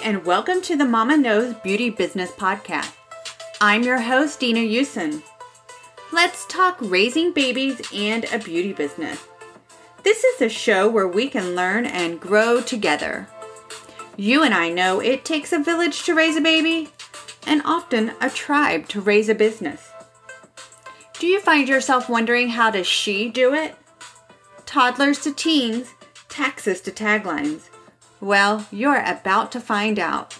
And welcome to the Mama Knows Beauty Business Podcast. I'm your host, Dina Usen. Let's talk raising babies and a beauty business. This is a show where we can learn and grow together. You and I know it takes a village to raise a baby, and often a tribe to raise a business. Do you find yourself wondering how does she do it? Toddlers to teens, taxes to taglines. Well, you're about to find out.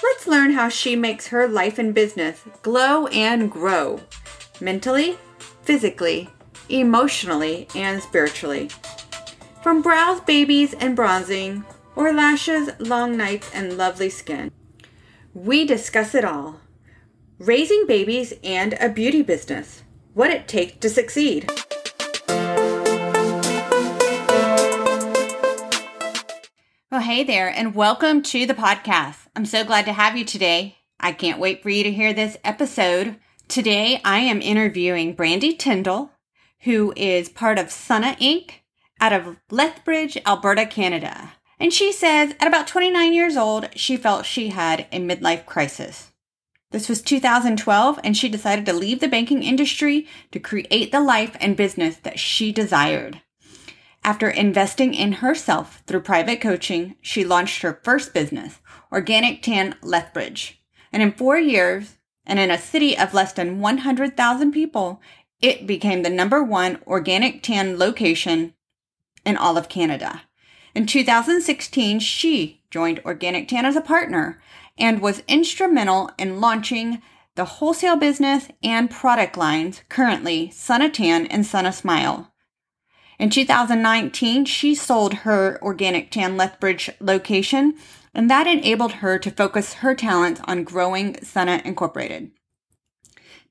Let's learn how she makes her life and business glow and grow mentally, physically, emotionally, and spiritually. From brows, babies, and bronzing, or lashes, long nights, and lovely skin. We discuss it all. Raising babies and a beauty business. What it takes to succeed. Well, hey there, and welcome to the podcast. I'm so glad to have you today. I can't wait for you to hear this episode. Today, I am interviewing Brandy Tyndall, who is part of Sunna Inc. out of Lethbridge, Alberta, Canada. And she says at about 29 years old, she felt she had a midlife crisis. This was 2012, and she decided to leave the banking industry to create the life and business that she desired. After investing in herself through private coaching, she launched her first business, Organic Tan Lethbridge. And in four years, and in a city of less than 100,000 people, it became the number one organic tan location in all of Canada. In 2016, she joined Organic Tan as a partner and was instrumental in launching the wholesale business and product lines currently Sunna Tan and Sunna Smile. In 2019, she sold her organic tan Lethbridge location, and that enabled her to focus her talents on growing Sunna Incorporated.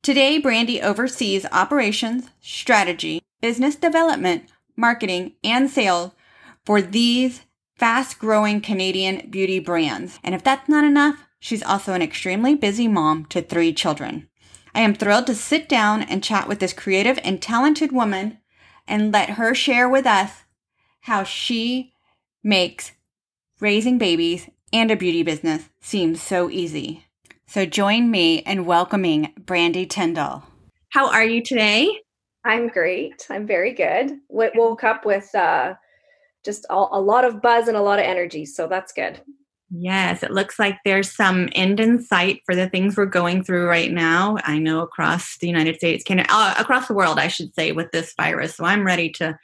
Today, Brandy oversees operations, strategy, business development, marketing, and sales for these fast growing Canadian beauty brands. And if that's not enough, she's also an extremely busy mom to three children. I am thrilled to sit down and chat with this creative and talented woman and let her share with us how she makes raising babies and a beauty business seem so easy. So join me in welcoming Brandy Tyndall. How are you today? I'm great. I'm very good. W- woke up with uh, just a, a lot of buzz and a lot of energy, so that's good. Yes, it looks like there's some end in sight for the things we're going through right now. I know across the United States, Canada, uh, across the world, I should say, with this virus. So I'm ready to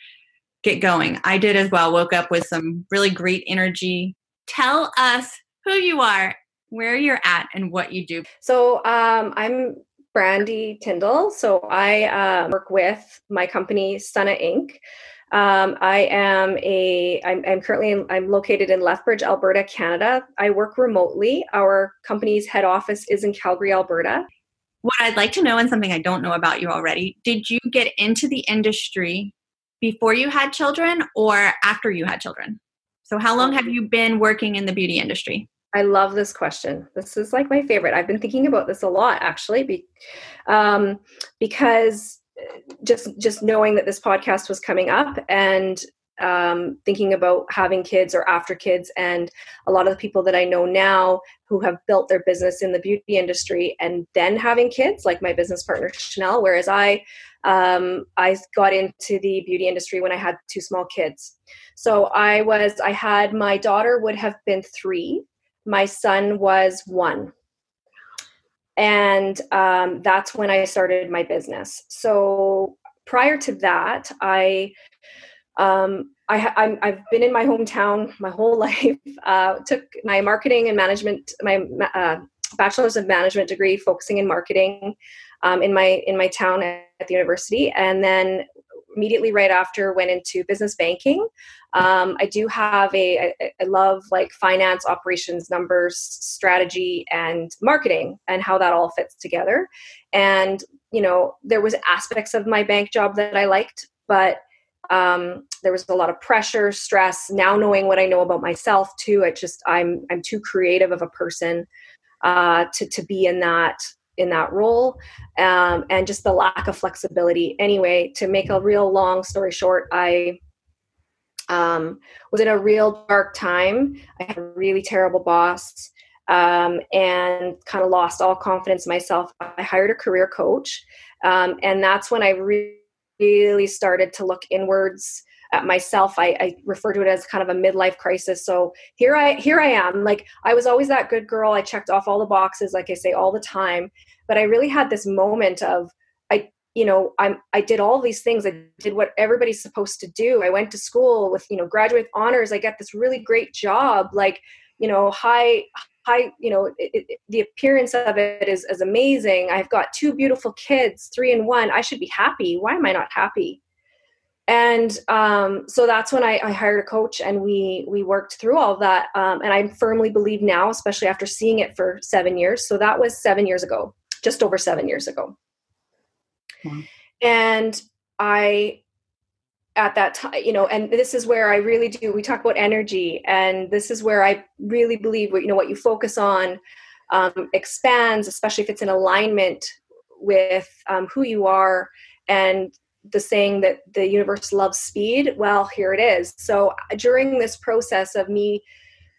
get going. I did as well. Woke up with some really great energy. Tell us who you are, where you're at, and what you do. So um, I'm Brandy Tyndall. So I uh, work with my company Sunna Inc. Um, I am a. I'm, I'm currently in, I'm located in Lethbridge, Alberta, Canada. I work remotely. Our company's head office is in Calgary, Alberta. What I'd like to know, and something I don't know about you already, did you get into the industry before you had children or after you had children? So, how long have you been working in the beauty industry? I love this question. This is like my favorite. I've been thinking about this a lot actually, be, um, because just just knowing that this podcast was coming up and um, thinking about having kids or after kids and a lot of the people that i know now who have built their business in the beauty industry and then having kids like my business partner chanel whereas i um, i got into the beauty industry when i had two small kids. So i was i had my daughter would have been three. My son was one and um, that's when I started my business. So prior to that, I um, I, have been in my hometown my whole life. Uh, took my marketing and management, my uh, bachelor's of management degree, focusing in marketing um, in my in my town at the university, and then immediately right after went into business banking. Um, i do have a I, love like finance operations numbers strategy and marketing and how that all fits together. And you know there was aspects of my bank job that i liked but um, there was a lot of pressure stress. Now knowing what i know about myself too it just i'm i'm too creative of a person uh, to to be in that in that role um, and just the lack of flexibility anyway to make a real long story short i Um, was in a real dark time. I had a really terrible boss um, and kind of lost all confidence in myself. I hired a career coach, um, and that's when I re- really started to look inwards at myself. I, I, refer to it as kind of a midlife crisis. So here I here I am. Like I was always that good girl. I checked off all the boxes, like I say all the time. But I really had this moment of I you know i'm i did all these things i did what everybody's supposed to do i went to school with you know graduate honors i got this really great job like you know high high you know it, it, the appearance of it is, is amazing i've got two beautiful kids three and one i should be happy why am i not happy and um, so that's when I, I, hired a coach and we we worked through all of that um, and i firmly believe now especially after seeing it for seven years so that was seven years ago just over seven years ago wow. and i at that time you know and this is where i really do we talk about energy and this is where i really believe what you know what you focus on um, expands especially if it's in alignment with um, who you are and the saying that the universe loves speed well here it is so during this process of me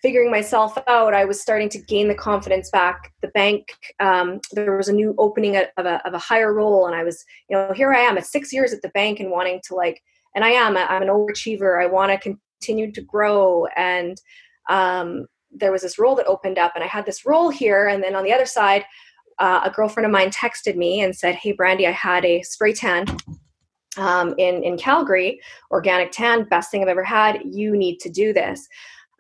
figuring myself out i was starting to gain the confidence back the bank um, there was a new opening of a, of a higher role and i was you know here i am at six years at the bank and wanting to like and I am. I'm an overachiever. I want to continue to grow. And um, there was this role that opened up, and I had this role here. And then on the other side, uh, a girlfriend of mine texted me and said, "Hey, Brandy, I had a spray tan um, in in Calgary, organic tan, best thing I've ever had. You need to do this."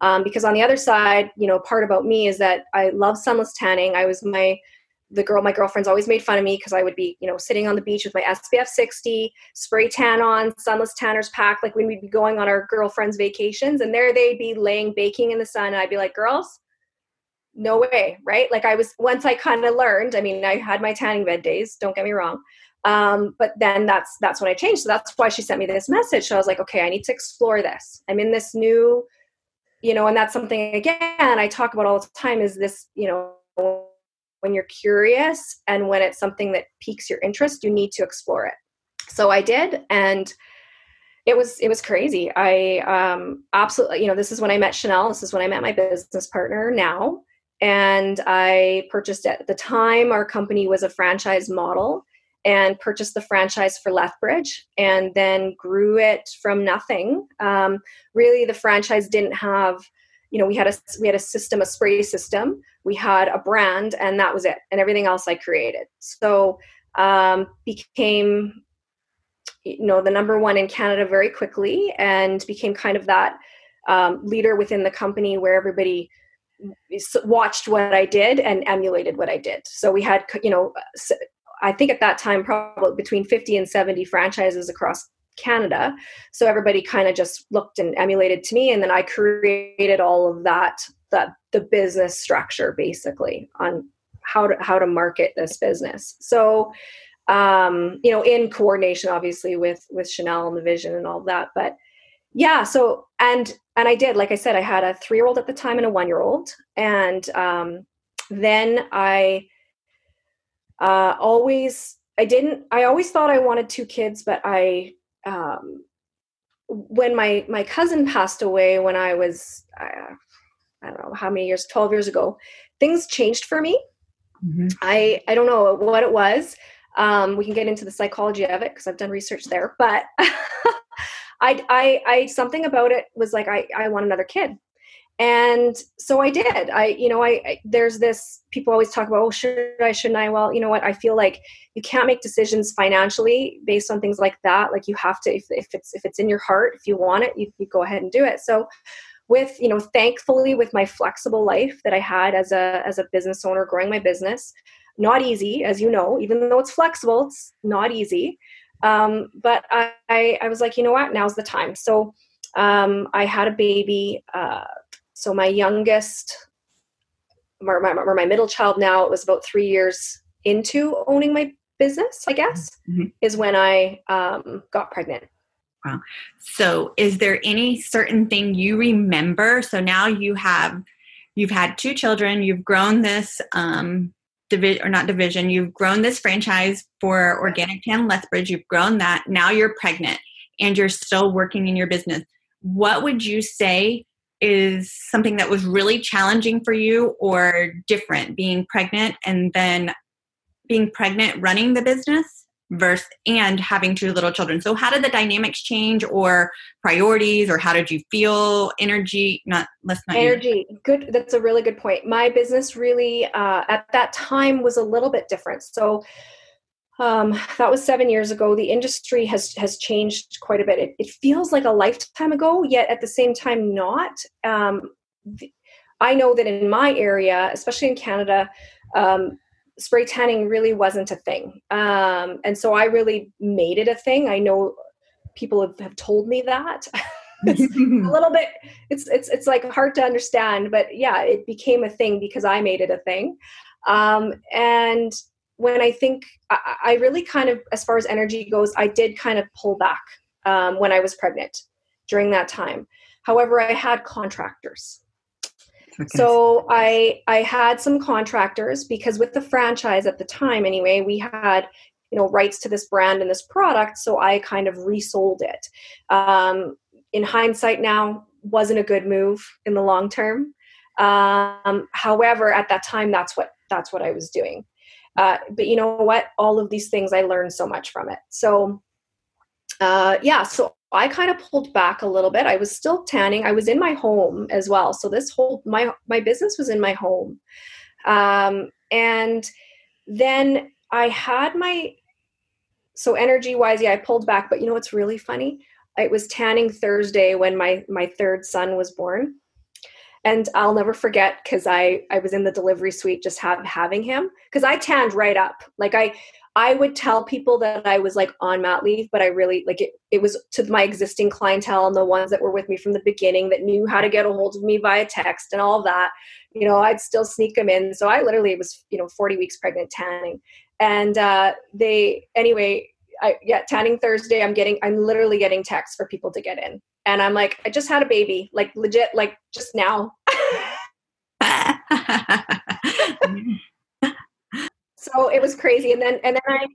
Um, because on the other side, you know, part about me is that I love sunless tanning. I was my the girl my girlfriends always made fun of me because i would be you know sitting on the beach with my spf 60 spray tan on sunless tanners pack like when we'd be going on our girlfriends vacations and there they'd be laying baking in the sun and i'd be like girls no way right like i was once i kind of learned i mean i had my tanning bed days don't get me wrong um, but then that's that's when i changed. So that's why she sent me this message. So i was like okay i need to explore this. I'm in this new you know and that's something again i talk about all the time is this you know when you're curious and when it's something that piques your interest you need to explore it. So i did and it was it was crazy. I um absolutely you know this is when i met chanel. This is when i met my business partner now. And i purchased it at the time our company was a franchise model and purchased the franchise for lethbridge and then grew it from nothing. Um, really the franchise didn't have you know we had a we had a system a spray system. We had a brand and that was it and everything else i created. So um, became you know the number one in canada very quickly and became kind of that um, leader within the company where everybody watched what i did and emulated what i did. So we had you know i think at that time probably between 50 and 70 franchises across Canada. So everybody kind of just looked and emulated to me, and then I created all of that that the business structure basically on how to how to market this business. So um, you know, in coordination obviously with with Chanel and the vision and all that, but yeah so and and i did like i said i had a three year old at the time and a one year old and um, then i uh, always i didn't i always thought i wanted two kids but i um, when my my cousin passed away when I was uh, I don't know how many years, twelve years ago, things changed for me. Mm-hmm. I I don't know what it was. Um, we can get into the psychology of it because I've done research there, but I, I I something about it was like I I want another kid and so i did. I you know I, I, there's this people always talk about oh should i shouldn't i? Well you know what? I feel like you can't make decisions financially based on things like that. Like you have to if, if it's if it's in your heart if you want it you, you go ahead and do it. So with you know thankfully with my flexible life that i had as a as a business owner growing my business not easy as you know even though it's flexible it's not easy. Um, but I, I was like you know what? Now's the time. So um, i had a baby uh, so my youngest, or my, my, my middle child now, it was about three years into owning my business, I guess, mm-hmm. is when I um, got pregnant. Wow. So is there any certain thing you remember? So now you have, you've had two children, you've grown this um, division or not division, you've grown this franchise for Organic Tan Lethbridge, you've grown that. Now you're pregnant and you're still working in your business what would you say is something that was really challenging for you or different being pregnant and then being pregnant running the business versus and having two little children. So how did the dynamics change or priorities or how did you feel? Energy not less not energy good that's a really good point. My business really uh, at that time was a little bit different. So um, that was seven years ago. The industry has has changed quite a bit. It, it, feels like a lifetime ago, yet at the same time not. Um, I know that in my area, especially in Canada, um, spray tanning really wasn't a thing, um, and so I really made it a thing. I know people have, have told me that. it's a little bit it's it's it's like hard to understand but yeah it became a thing because i made it a thing um, and when I think I, I, really kind of, as far as energy goes, I did kind of pull back um, when I was pregnant during that time. However, I had contractors. Okay. So I I had some contractors because with the franchise at the time anyway, we had you know rights to this brand and this product, so I kind of resold it. Um, in hindsight, now wasn't a good move in the long term. Um, however, at that time, that's what that's what I was doing. Uh, but you know what? All of these things I learned so much from it. So, uh, yeah, so I kind of pulled back a little bit. I was still tanning. I was in my home as well. So this whole my my business was in my home, um, and then I had my so energy wise, yeah, I pulled back. But you know what's really funny? It was tanning Thursday when my my third son was born and I'll never forget because I I was in the delivery suite just have, having him because I tanned right up. Like I I would tell people that I was like on mat leave, but I really like it. It was to my existing clientele and the ones that were with me from the beginning that knew how to get a hold of me via text and all that. You know, I'd still sneak them in. So I literally was you know 40 weeks pregnant tanning, and uh, they anyway. I, yeah, tanning Thursday. I'm getting, I'm literally getting texts for people to get in, and I'm like, I just had a baby, like legit, like just now. so it was crazy, and then and then I,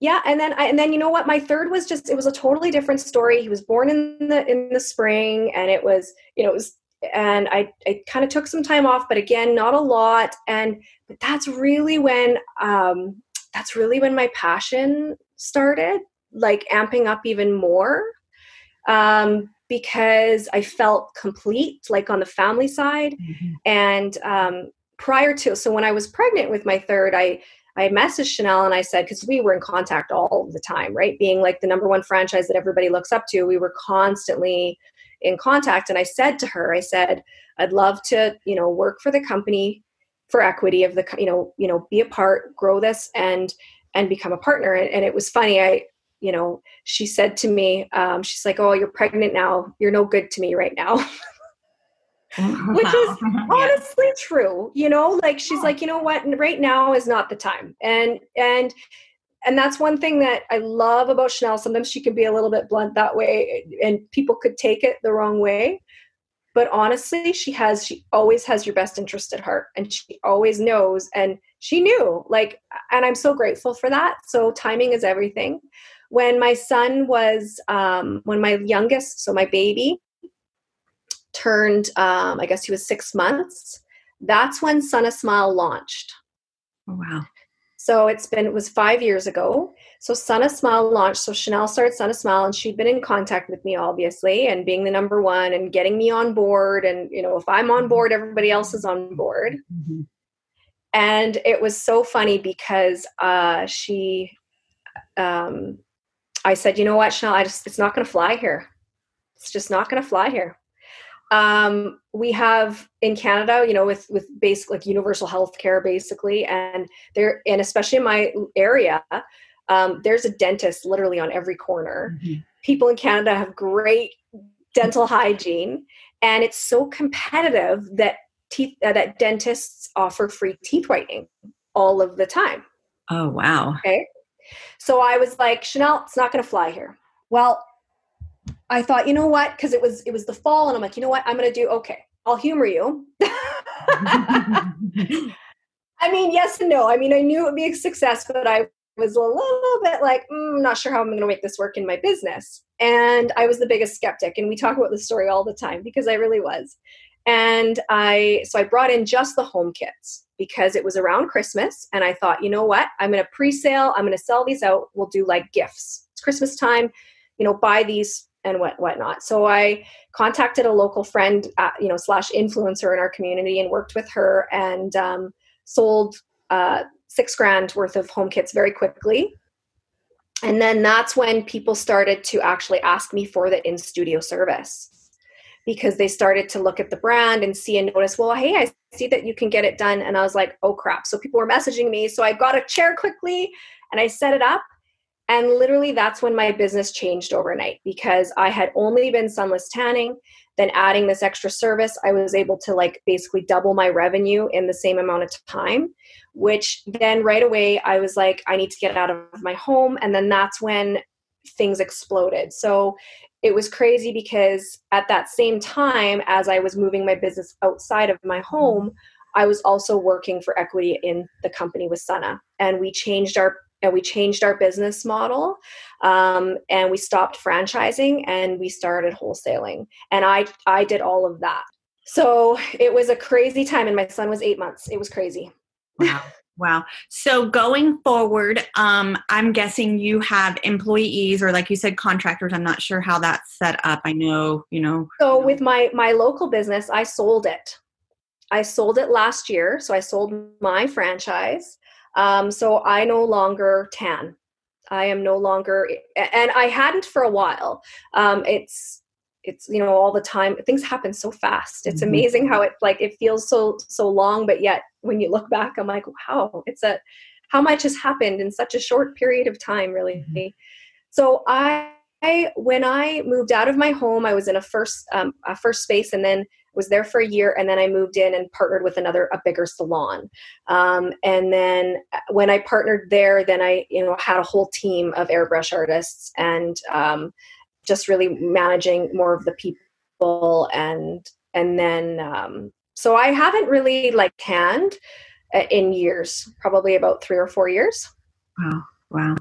yeah, and then I and then you know what? My third was just it was a totally different story. He was born in the in the spring, and it was you know it was and I, I kind of took some time off, but again, not a lot. And but that's really when um, that's really when my passion started, like amping up even more. Um, because I felt complete, like on the family side. Mm-hmm. And um, prior to, so when I was pregnant with my third, I I messaged Chanel and I said, because we were in contact all the time, right? Being like the number one franchise that everybody looks up to, we were constantly in contact. And I said to her, I said, I'd love to, you know, work for the company for equity of the, you know, you know, be a part, grow this, and and become a partner. And, and it was funny. I you know, she said to me, um, she's like, "Oh, you're pregnant now. You're no good to me right now." Which is honestly true, you know. Like she's like, you know what? Right now is not the time, and and and that's one thing that I love about Chanel. Sometimes she can be a little bit blunt that way, and people could take it the wrong way. But honestly, she has she always has your best interest at heart, and she always knows, and she knew. Like, and I'm so grateful for that. So timing is everything when my son was um, when my youngest so my baby turned um, i guess he was six months that's when Sunna Smile launched. Oh, wow. So it's been it was five years ago. So Sunna Smile launched. So chanel started Sunna Smile and she'd been in contact with me obviously and being the number one and getting me on board and you know if i'm on board everybody else is on board. Mm-hmm. and it was so funny because uh, she um, I said, you know what, Chanel, I just it's not going to fly here. It's just not going to fly here. Um, we have in Canada, you know, with with basic like universal health care, basically, and there, and especially in my area, um, there's a dentist literally on every corner. Mm-hmm. People in Canada have great dental hygiene, and it's so competitive that teeth uh, that dentists offer free teeth whitening all of the time. Oh wow! Okay, so I was like, Chanel, it's not going to fly here. Well, I thought, you know what? Because it was it was the fall, and I'm like, you know what? I'm going to do okay. I'll humor you. I mean, yes and no. I mean, I knew it would be a success, but I was a little bit like, mm, not sure how I'm going to make this work in my business. And I was the biggest skeptic. And we talk about this story all the time because I really was. And I, so I brought in just the home kits because it was around Christmas. And I thought, you know what? I'm going to pre sale, I'm going to sell these out. We'll do like gifts. It's Christmas time, you know, buy these and what whatnot. So I contacted a local friend, uh, you know, slash influencer in our community and worked with her and um, sold uh, six grand worth of home kits very quickly. And then that's when people started to actually ask me for the in studio service because they started to look at the brand and see and notice, well, hey, I see that you can get it done. And I was like, oh crap. So people were messaging me. So I got a chair quickly and I set it up. And literally, that's when my business changed overnight because I had only been sunless tanning. Then, adding this extra service, I was able to like basically double my revenue in the same amount of time, which then right away I was like, I need to get out of my home. And then that's when things exploded. So, it was crazy because at that same time as I was moving my business outside of my home, I was also working for equity in the company with Sunna. And we changed our and we changed our business model um, and we stopped franchising and we started wholesaling. And i i did all of that. So it was a crazy time and my son was eight months. It was crazy. Wow wow. So going forward um, i'm guessing you have employees or like you said contractors. I'm not sure how that's set up. I know you know. So with my my local business i sold it. I sold it last year. So i sold my franchise. Um, so I no longer tan. I am no longer, and I hadn't for a while. Um, it's it's you know all the time things happen so fast it's mm-hmm. amazing how it like it feels so so long but yet when you look back i'm like wow it's a how much has happened in such a short period of time really mm-hmm. so i when i moved out of my home i was in a first um, a first space and then was there for a year and then i moved in and partnered with another a bigger salon um, and then uh, when i partnered there then i you know had a whole team of airbrush artists and um, just really managing more of the people and and then um, so i haven't really like canned uh, in years probably about three or four years wow wow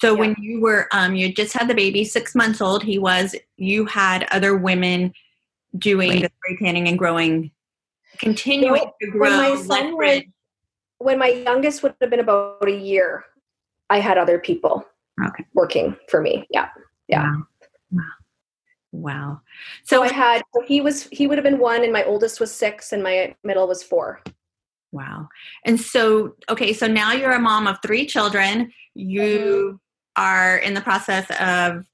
so yeah. when you were um you just had the baby six months old he was you had other women doing the spray tanning and growing, continuing to grow. When my son was, when my youngest would have been about a year, I had other people okay. working for me. Yeah, yeah. Wow. Wow. Wow. So, so I had he was he would have been one, and my oldest was six, and my middle was four. Wow. And so, okay, so now you're a mom of three children. You mm-hmm. are in the process of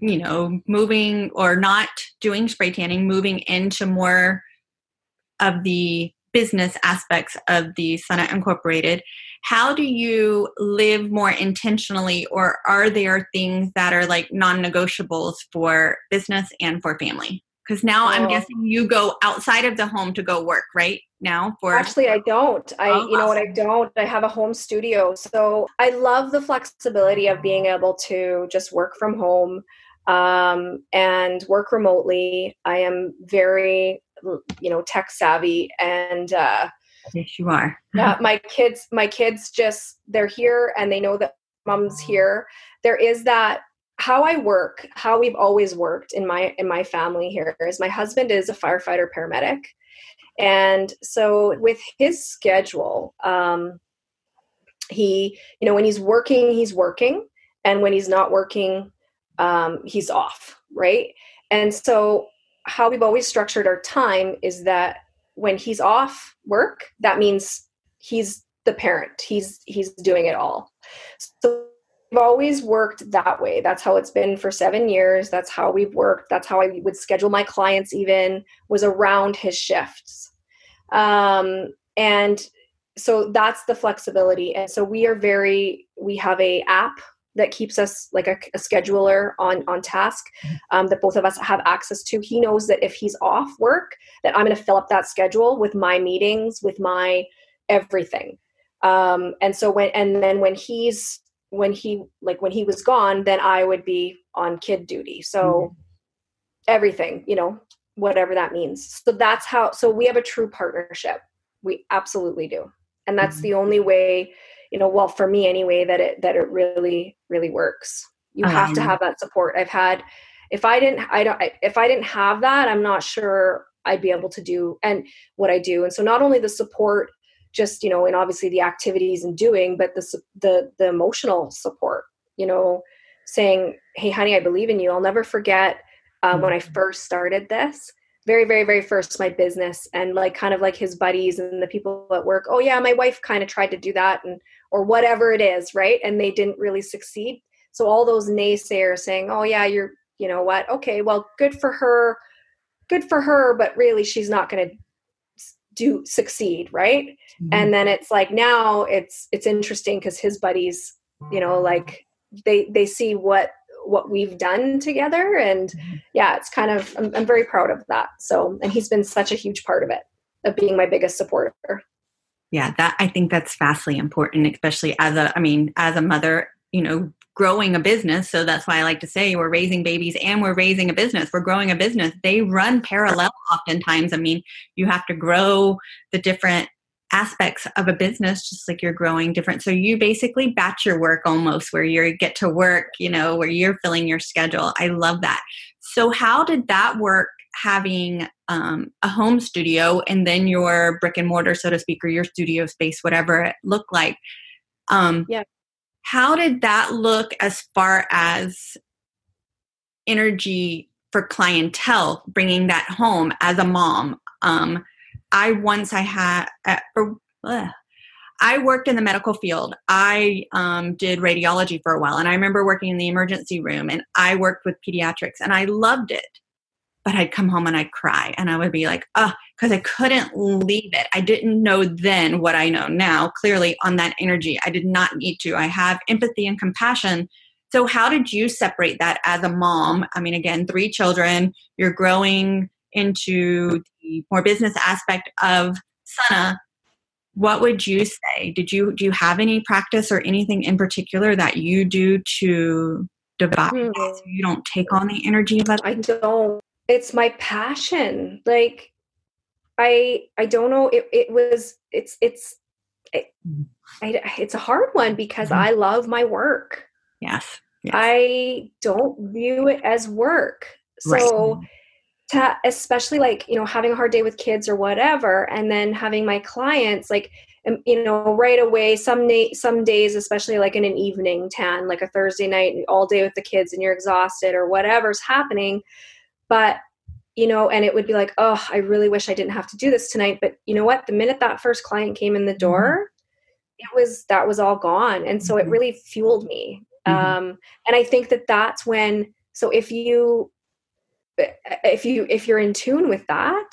you know, moving or not doing spray tanning, moving into more of the business aspects of the Sunna Incorporated. How do you live more intentionally, or are there things that are like non negotiables for business and for family? Because now oh. I'm guessing you go outside of the home to go work, right? Now for actually, I don't. I, oh, you know what, I don't. I have a home studio. So I love the flexibility of being able to just work from home um, and work remotely. I am very, you know, tech savvy and, uh, Yes, you are. yeah, my kids, my kids just they're here and they know that mom's here. There is that how I work, how we've always worked in my in my family here is my husband is a firefighter paramedic, and so with his schedule, um, he you know when he's working, he's working, and when he's not working, um, he's off, right? And so, how we've always structured our time is that when he's off work, that means he's the parent. He's he's doing it all. So we've always worked that way. That's how it's been for seven years. That's how we've worked. That's how I would schedule my clients. Even was around his shifts, um, and so that's the flexibility. And so we are very. We have a app that keeps us like a, a scheduler on on task mm-hmm. um, that both of us have access to he knows that if he's off work that i'm going to fill up that schedule with my meetings with my everything um, and so when and then when he's when he like when he was gone then i would be on kid duty so mm-hmm. everything you know whatever that means so that's how so we have a true partnership we absolutely do and that's mm-hmm. the only way you know well for me anyway that it that it really really works. You oh, have to have that support. I've had if i didn't i don't if i didn't have that i'm not sure i'd be able to do and what i do. And so not only the support just you know and obviously the activities and doing but the the the emotional support you know saying hey honey i believe in you. I'll never forget um, when i mm-hmm. first started this very very very first my business and like kind of like his buddies and the people at work oh yeah my wife kind of tried to do that and or whatever it is right? And they didn't really succeed. So all those naysayers saying oh yeah you're you know what? Okay well good for her good for her but really she's not going to do succeed right? Mm-hmm. and then it's like now it's it's interesting because his buddies you know like they they see what what we've done together and mm-hmm. yeah it's kind of I'm, I'm very proud of that. So and he's been such a huge part of it of being my biggest supporter yeah that i think that's vastly important especially as a i mean as a mother you know growing a business. So that's why i like to say we're raising babies and we're raising a business. We're growing a business. They run parallel oftentimes. I mean you have to grow the different aspects of a business just like you're growing different. So you basically batch your work almost where you get to work you know where you're filling your schedule. I love that. So how did that work having um, a home studio and then your brick and mortar so to speak or your studio space whatever it looked like um, yeah how did that look as far as energy for clientele bringing that home as a mom um, I once I had uh, uh, I worked in the medical field. I um, did radiology for a while, and I remember working in the emergency room, and I worked with pediatrics, and I loved it. But I'd come home and I'd cry, and I would be like, "Oh," because I couldn't leave it. I didn't know then what I know now. Clearly, on that energy, I did not need to. I have empathy and compassion. So, how did you separate that as a mom? I mean, again, three children. You're growing into the more business aspect of Sunna, what would you say? Did you do you have any practice or anything in particular that you do to divide mm-hmm. so you don't take on the energy of I don't. It's my passion. Like I I don't know. It it was it's it's it, mm-hmm. I, it's a hard one because mm-hmm. I love my work. Yes. yes. I don't view it as work. So right to especially like you know having a hard day with kids or whatever and then having my clients like um, you know right away some na- some days especially like in an evening tan like a thursday night all day with the kids and you're exhausted or whatever's happening but you know and it would be like oh i really wish i didn't have to do this tonight but you know what the minute that first client came in the mm-hmm. door mm-hmm. it was that was all gone and so mm-hmm. it really fueled me mm-hmm. um and i think that that's when so if you if you if you're in tune with that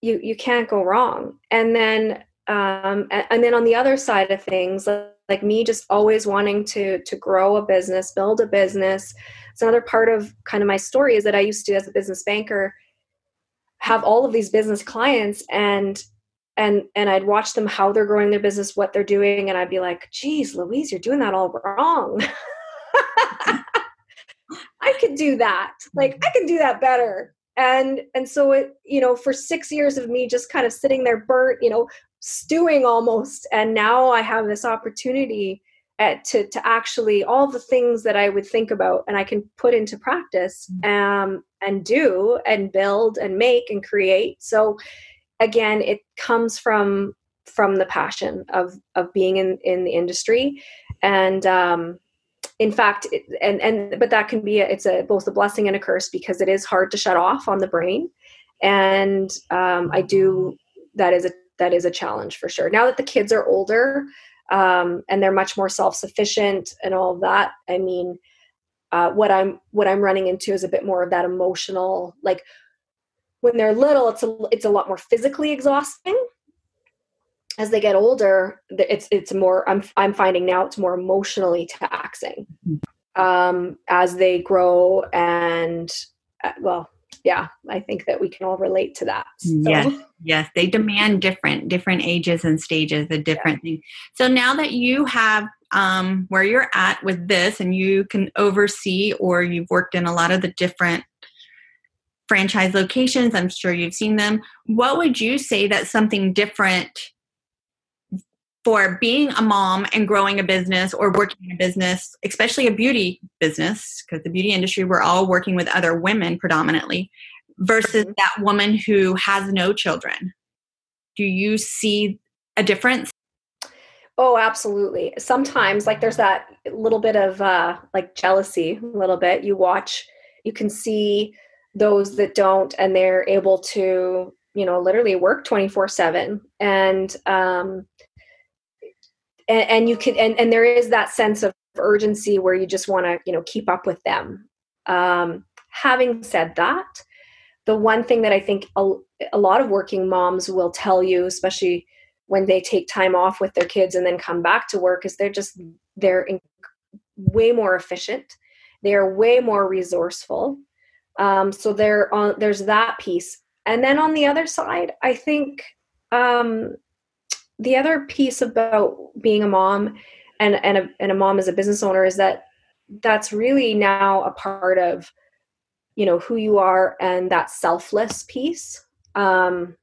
you you can't go wrong and then um and, and then on the other side of things like me just always wanting to to grow a business build a business it's another part of kind of my story is that i used to as a business banker have all of these business clients and and and i'd watch them how they're growing their business what they're doing and i'd be like geez louise you're doing that all wrong I could do that. Like I can do that better. And and so it, you know, for six years of me just kind of sitting there burnt, you know, stewing almost. And now I have this opportunity at, to to actually all the things that I would think about and I can put into practice mm-hmm. um, and do and build and make and create. So again, it comes from from the passion of of being in in the industry and um in fact it, and and but that can be a, it's a both a blessing and a curse because it is hard to shut off on the brain and um, i do that is a that is a challenge for sure now that the kids are older um, and they're much more self-sufficient and all of that i mean uh, what i'm what i'm running into is a bit more of that emotional like when they're little it's a it's a lot more physically exhausting as they get older, it's it's more. I'm I'm finding now it's more emotionally taxing mm-hmm. um, as they grow, and uh, well, yeah, I think that we can all relate to that. So. Yes, yes, they demand different different ages and stages, a different yeah. thing. So now that you have um, where you're at with this, and you can oversee, or you've worked in a lot of the different franchise locations. I'm sure you've seen them. What would you say that something different for being a mom and growing a business or working in a business, especially a beauty business, because the beauty industry, we're all working with other women predominantly, versus mm-hmm. that woman who has no children? Do you see a difference? Oh, absolutely. Sometimes, like, there's that little bit of uh, like jealousy, a little bit. You watch, you can see those that don't, and they're able to, you know, literally work 24 7. And, um, and, and you can, and, and there is that sense of urgency where you just want to, you know, keep up with them. Um, having said that, the one thing that I think a, a lot of working moms will tell you, especially when they take time off with their kids and then come back to work is they're just they're in, way more efficient. They are way more resourceful. Um, so there on there's that piece. And then on the other side i think um, the other piece about being a mom and and a, and a mom as a business owner is that that's really now a part of you know who you are and that selfless piece. Um,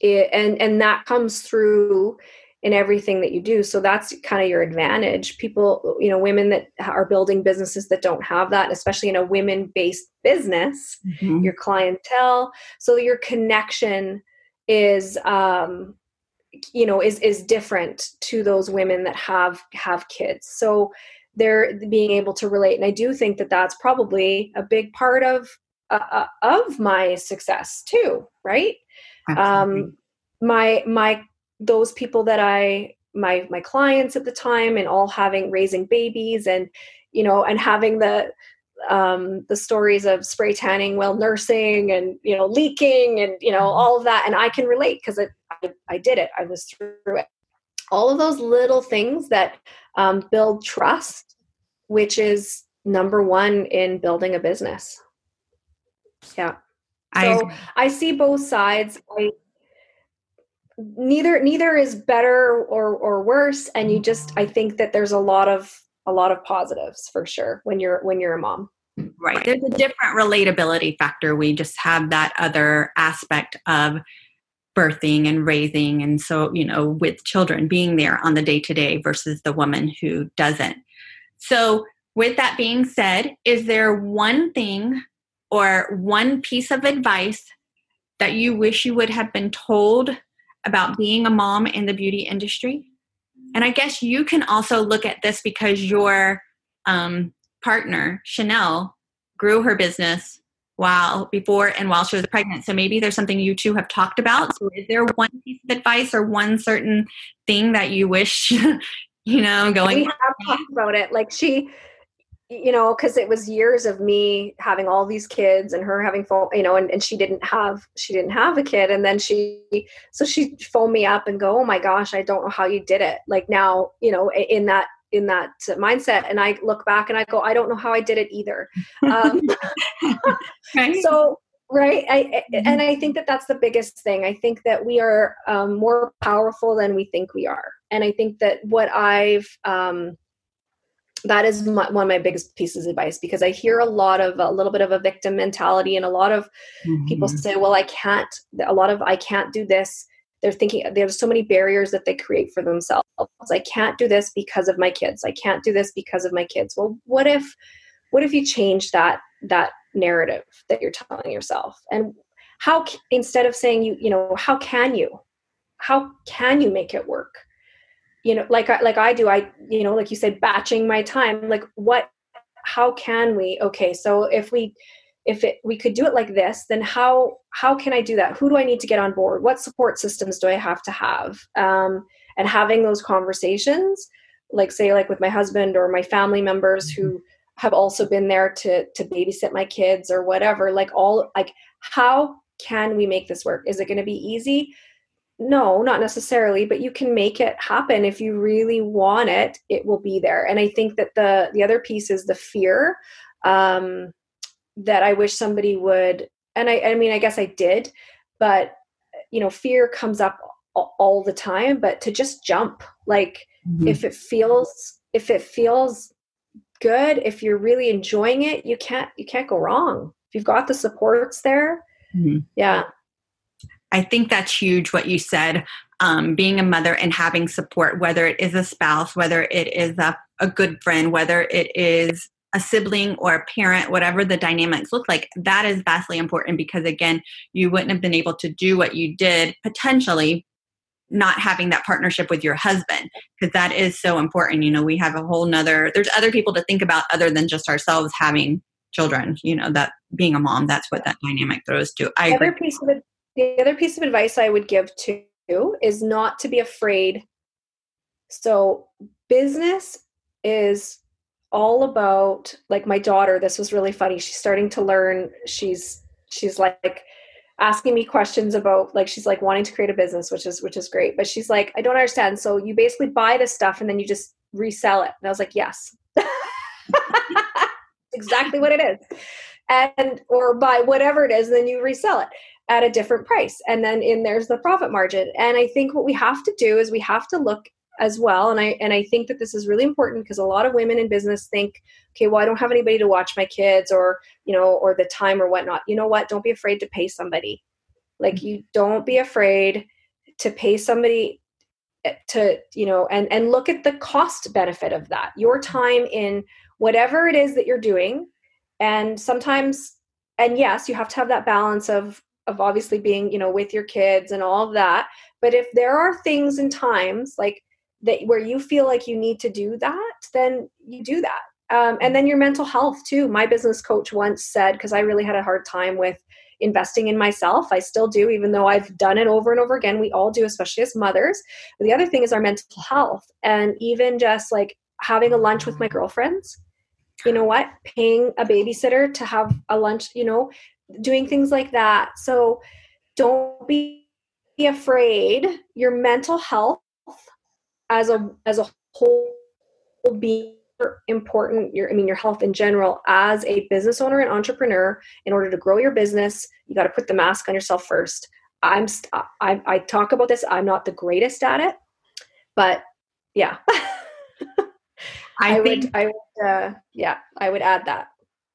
it, and and that comes through in everything that you do. So that's kind of your advantage. People you know women that are building businesses that don't have that especially in a women based business mm-hmm. your clientele. So your connection is um you know is is different to those women that have have kids. So they're being able to relate. And i do think that that's probably a big part of uh, uh of my success too right? Um, my my those people that i my my clients at the time and all having raising babies and you know and having the um the stories of spray tanning while nursing and you know leaking and you know mm-hmm. all of that. And i can relate because I, I did it i was through it all of those little things that um, build trust which is number one in building a business yeah so I, I see both sides. I, neither neither is better or or worse, and you just I think that there's a lot of a lot of positives for sure when you're when you're a mom. Right. There's a different relatability factor. We just have that other aspect of birthing and raising and so you know with children being there on the day to day versus the woman who doesn't so with that being said is there one thing or one piece of advice that you wish you would have been told about being a mom in the beauty industry? And I guess you can also look at this because your um, partner, Chanel, grew her business while before and while she was pregnant. So maybe there's something you two have talked about. So is there one piece of advice or one certain thing that you wish, you know, going? We have talked about it. Like she, you know, because it was years of me having all these kids and her having phone, you know, and, and she didn't have she didn't have a kid, and then she so she phoned me up and go, oh my gosh, I don't know how you did it. Like now, you know, in that in that mindset, and I look back and I go, I don't know how I did it either. Um, right. So right I, and i think that that's the biggest thing i think that we are um, more powerful than we think we are and i think that what i've um, that is my, one of my biggest pieces of advice because I hear a lot of a little bit of a victim mentality, and a lot of mm-hmm. people say, "Well, I can't." A lot of I can't do this. They're thinking there's so many barriers that they create for themselves. I can't do this because of my kids. I can't do this because of my kids. Well, what if, what if you change that that narrative that you're telling yourself, and how instead of saying you, you know, how can you, how can you make it work? you know like I, like i do i you know like you said batching my time like what how can we okay so if we if it we could do it like this then how how can i do that? Who do i need to get on board? What support systems do i have to have? Um, and having those conversations like say like with my husband or my family members who mm-hmm. have also been there to to babysit my kids or whatever like all like how can we make this work? Is it going to be easy? No not necessarily but you can make it happen. If you really want it it will be there. And i think that the the other piece is the fear. Um that i wish somebody would and i i mean i guess i did but you know fear comes up all the time but to just jump like mm-hmm. if it feels if it feels good if you're really enjoying it you can't you can't go wrong if you've got the supports there mm-hmm. yeah I think that's huge what you said. Um, being a mother and having support, whether it is a spouse, whether it is a, a good friend, whether it is a sibling or a parent, whatever the dynamics look like, that is vastly important because, again, you wouldn't have been able to do what you did potentially not having that partnership with your husband because that is so important you know we have a whole nother there's other people to think about other than just ourselves having children you know that being a mom that's what that dynamic throws to i the other piece of the other piece of advice i would give to you is not to be afraid. So business is all about like my daughter this was really funny she's starting to learn she's she's like asking me questions about like she's like wanting to create a business which is which is great but she's like i don't understand so you basically buy this stuff and then you just resell it. And i was like yes. Exactly what it is. And or buy whatever it is and then you resell it at a different price and then in there's the profit margin. And i think what we have to do is we have to look as well. And i and i think that this is really important because a lot of women in business think okay well i don't have anybody to watch my kids or you know or the time or whatnot. You know what? Don't be afraid to pay somebody. Like you don't be afraid to pay somebody eh, to you know and and look at the cost benefit of that your time in whatever it is that you're doing. And sometimes and yes you have to have that balance of of obviously being you know with your kids and all of that. But if there are things and times like that where you feel like you need to do that then you do that. Um, and then your mental health too. My business coach once said because i really had a hard time with investing in myself i still do even though i've done it over and over again we all do especially as mothers. But the other thing is our mental health and even just like having a lunch with my girlfriends. You know what? Paying a babysitter to have a lunch you know doing things like that. So don't be afraid. Your mental health as a as a whole being important your i mean your health in general as a business owner and entrepreneur in order to grow your business you got to put the mask on yourself first i'm I, I talk about this i'm not the greatest at it but yeah I, I think, would i would uh, yeah i would add that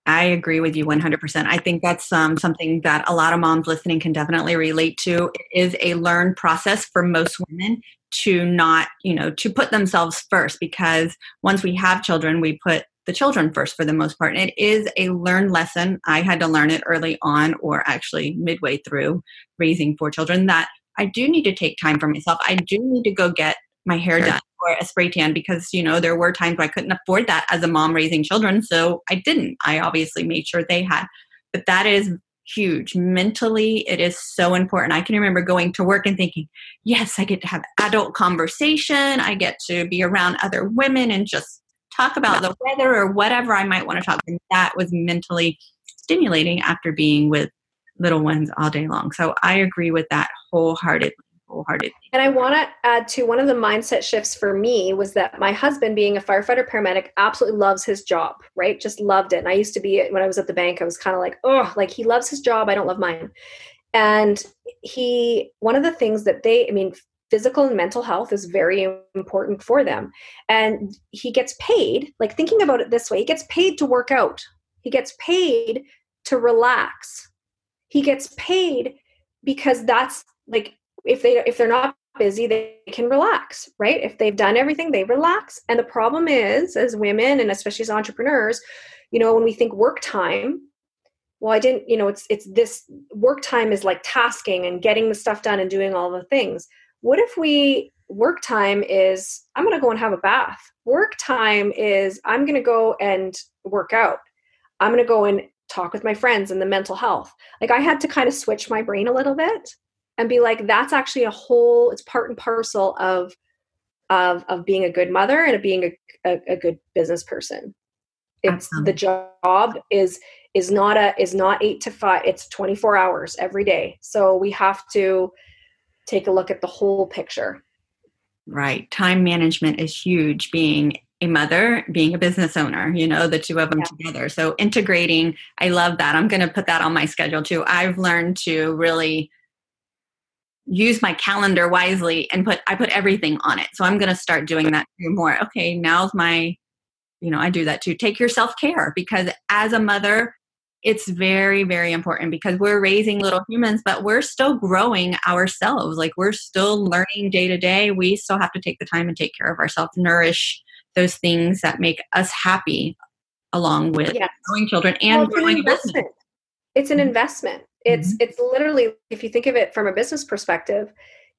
I agree with you 100%. I think that's um, something that a lot of moms listening can definitely relate to. It is a learned process for most women to not, you know, to put themselves first because once we have children, we put the children first for the most part. And it is a learned lesson. I had to learn it early on or actually midway through raising four children that I do need to take time for myself. I do need to go get my hair done or a spray tan because you know there were times where I couldn't afford that as a mom raising children so I didn't I obviously made sure they had but that is huge. Mentally it is so important. I can remember going to work and thinking yes I get to have adult conversation. I get to be around other women and just talk about the weather or whatever I might want to talk. And that was mentally stimulating after being with little ones all day long. So I agree with that wholeheartedly wholeheartedly. And I want to add to one of the mindset shifts for me was that my husband, being a firefighter paramedic, absolutely loves his job, right? Just loved it. And I used to be, when I was at the bank, I was kind of like, oh, like he loves his job. I don't love mine. And he, one of the things that they, I mean, physical and mental health is very important for them. And he gets paid, like thinking about it this way, he gets paid to work out, he gets paid to relax, he gets paid because that's like if they if they're not busy they can relax right? If they've done everything they relax. And the problem is as women and especially as entrepreneurs you know when we think work time well i didn't you know it's it's this work time is like tasking and getting the stuff done and doing all the things. What if we work time is i'm going to go and have a bath. Work time is i'm going to go and work out. I'm going to go and talk with my friends and the mental health. Like i had to kind of switch my brain a little bit and be like that's actually a whole it's part and parcel of of of being a good mother and of being a, a, a good business person. It's the job is is not a is not eight to five it's 24 hours every day. So we have to take a look at the whole picture. Right. Time management is huge being a mother being a business owner you know the two of them yeah. together. So integrating i love that. I'm going to put that on my schedule too. I've learned to really use my calendar wisely and put I put everything on it. So I'm going to start doing that more. Okay, now's my you know, I do that too. Take your self-care because as a mother, it's very very important because we're raising little humans but we're still growing ourselves like we're still learning day to day we still have to take the time and take care of ourselves nourish those things that make us happy along with yes. growing children and well, growing business it's an mm-hmm. investment it's mm-hmm. it's literally if you think of it from a business perspective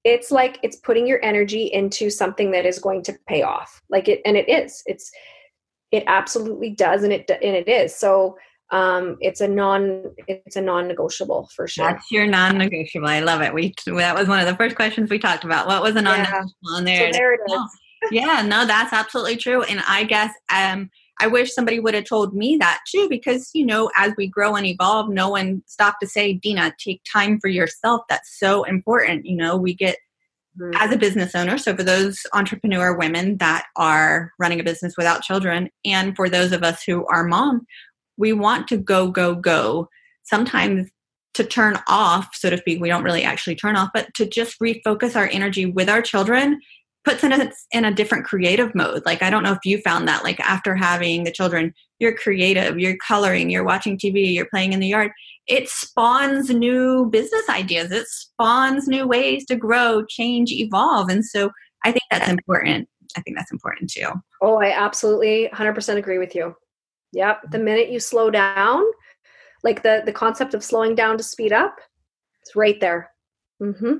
it's like it's putting your energy into something that is going to pay off. Like it and it is. It's it absolutely does and it and it is. So um, it's a non it's a non-negotiable for sure. That's your non-negotiable. I love it. We that was one of the first questions we talked about. What was a non-negotiable yeah. on there, so there? it is. yeah no that's absolutely true. And i guess um I wish somebody would have told me that too, because, you know, as we grow and evolve, no one stopped to say, Dina, take time for yourself. That's so important. You know, we get mm-hmm. as a business owner. So, for those entrepreneur women that are running a business without children, and for those of us who are mom, we want to go, go, go. Sometimes to turn off, so to speak, we don't really actually turn off, but to just refocus our energy with our children puts us in a different creative mode. Like, I don't know if you found that, like, after having the children, you're creative, you're coloring, you're watching TV, you're playing in the yard. It spawns new business ideas, it spawns new ways to grow, change, evolve. And so I think that's important. I think that's important too. Oh, I absolutely 100% agree with you. Yep. The minute you slow down, like the, the concept of slowing down to speed up, it's right there. Mm-hmm.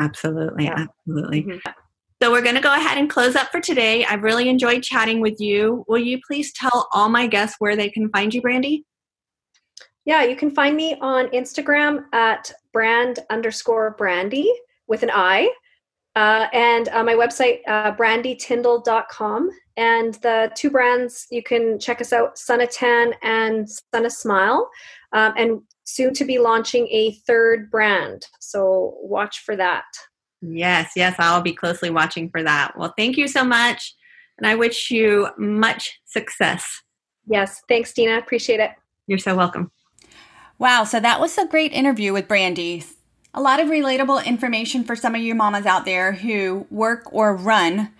Absolutely. Yeah. Absolutely. Mm-hmm. So we're going to go ahead and close up for today. I've really enjoyed chatting with you. Will you please tell all my guests where they can find you, Brandy? Yeah, you can find me on Instagram at brand underscore brandy with an I. Uh, and uh, my website, uh, brandytyndall.com. And the two brands, you can check us out, Tan and Sunna Smile. Um, and soon to be launching a third brand. So watch for that. Yes, yes, I'll be closely watching for that. Well, thank you so much. And I wish you much success. Yes, thanks, Dina. Appreciate it. You're so welcome. Wow, so that was a great interview with Brandy. A lot of relatable information for some of you mamas out there who work or run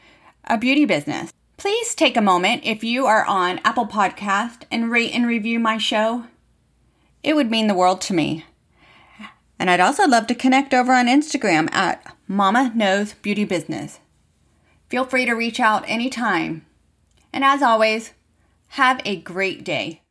a beauty business. Please take a moment if you are on Apple Podcast and rate and review my show. It would mean the world to me. And I'd also love to connect over on Instagram at Mama Knows Beauty Business. Feel free to reach out anytime. And as always, have a great day.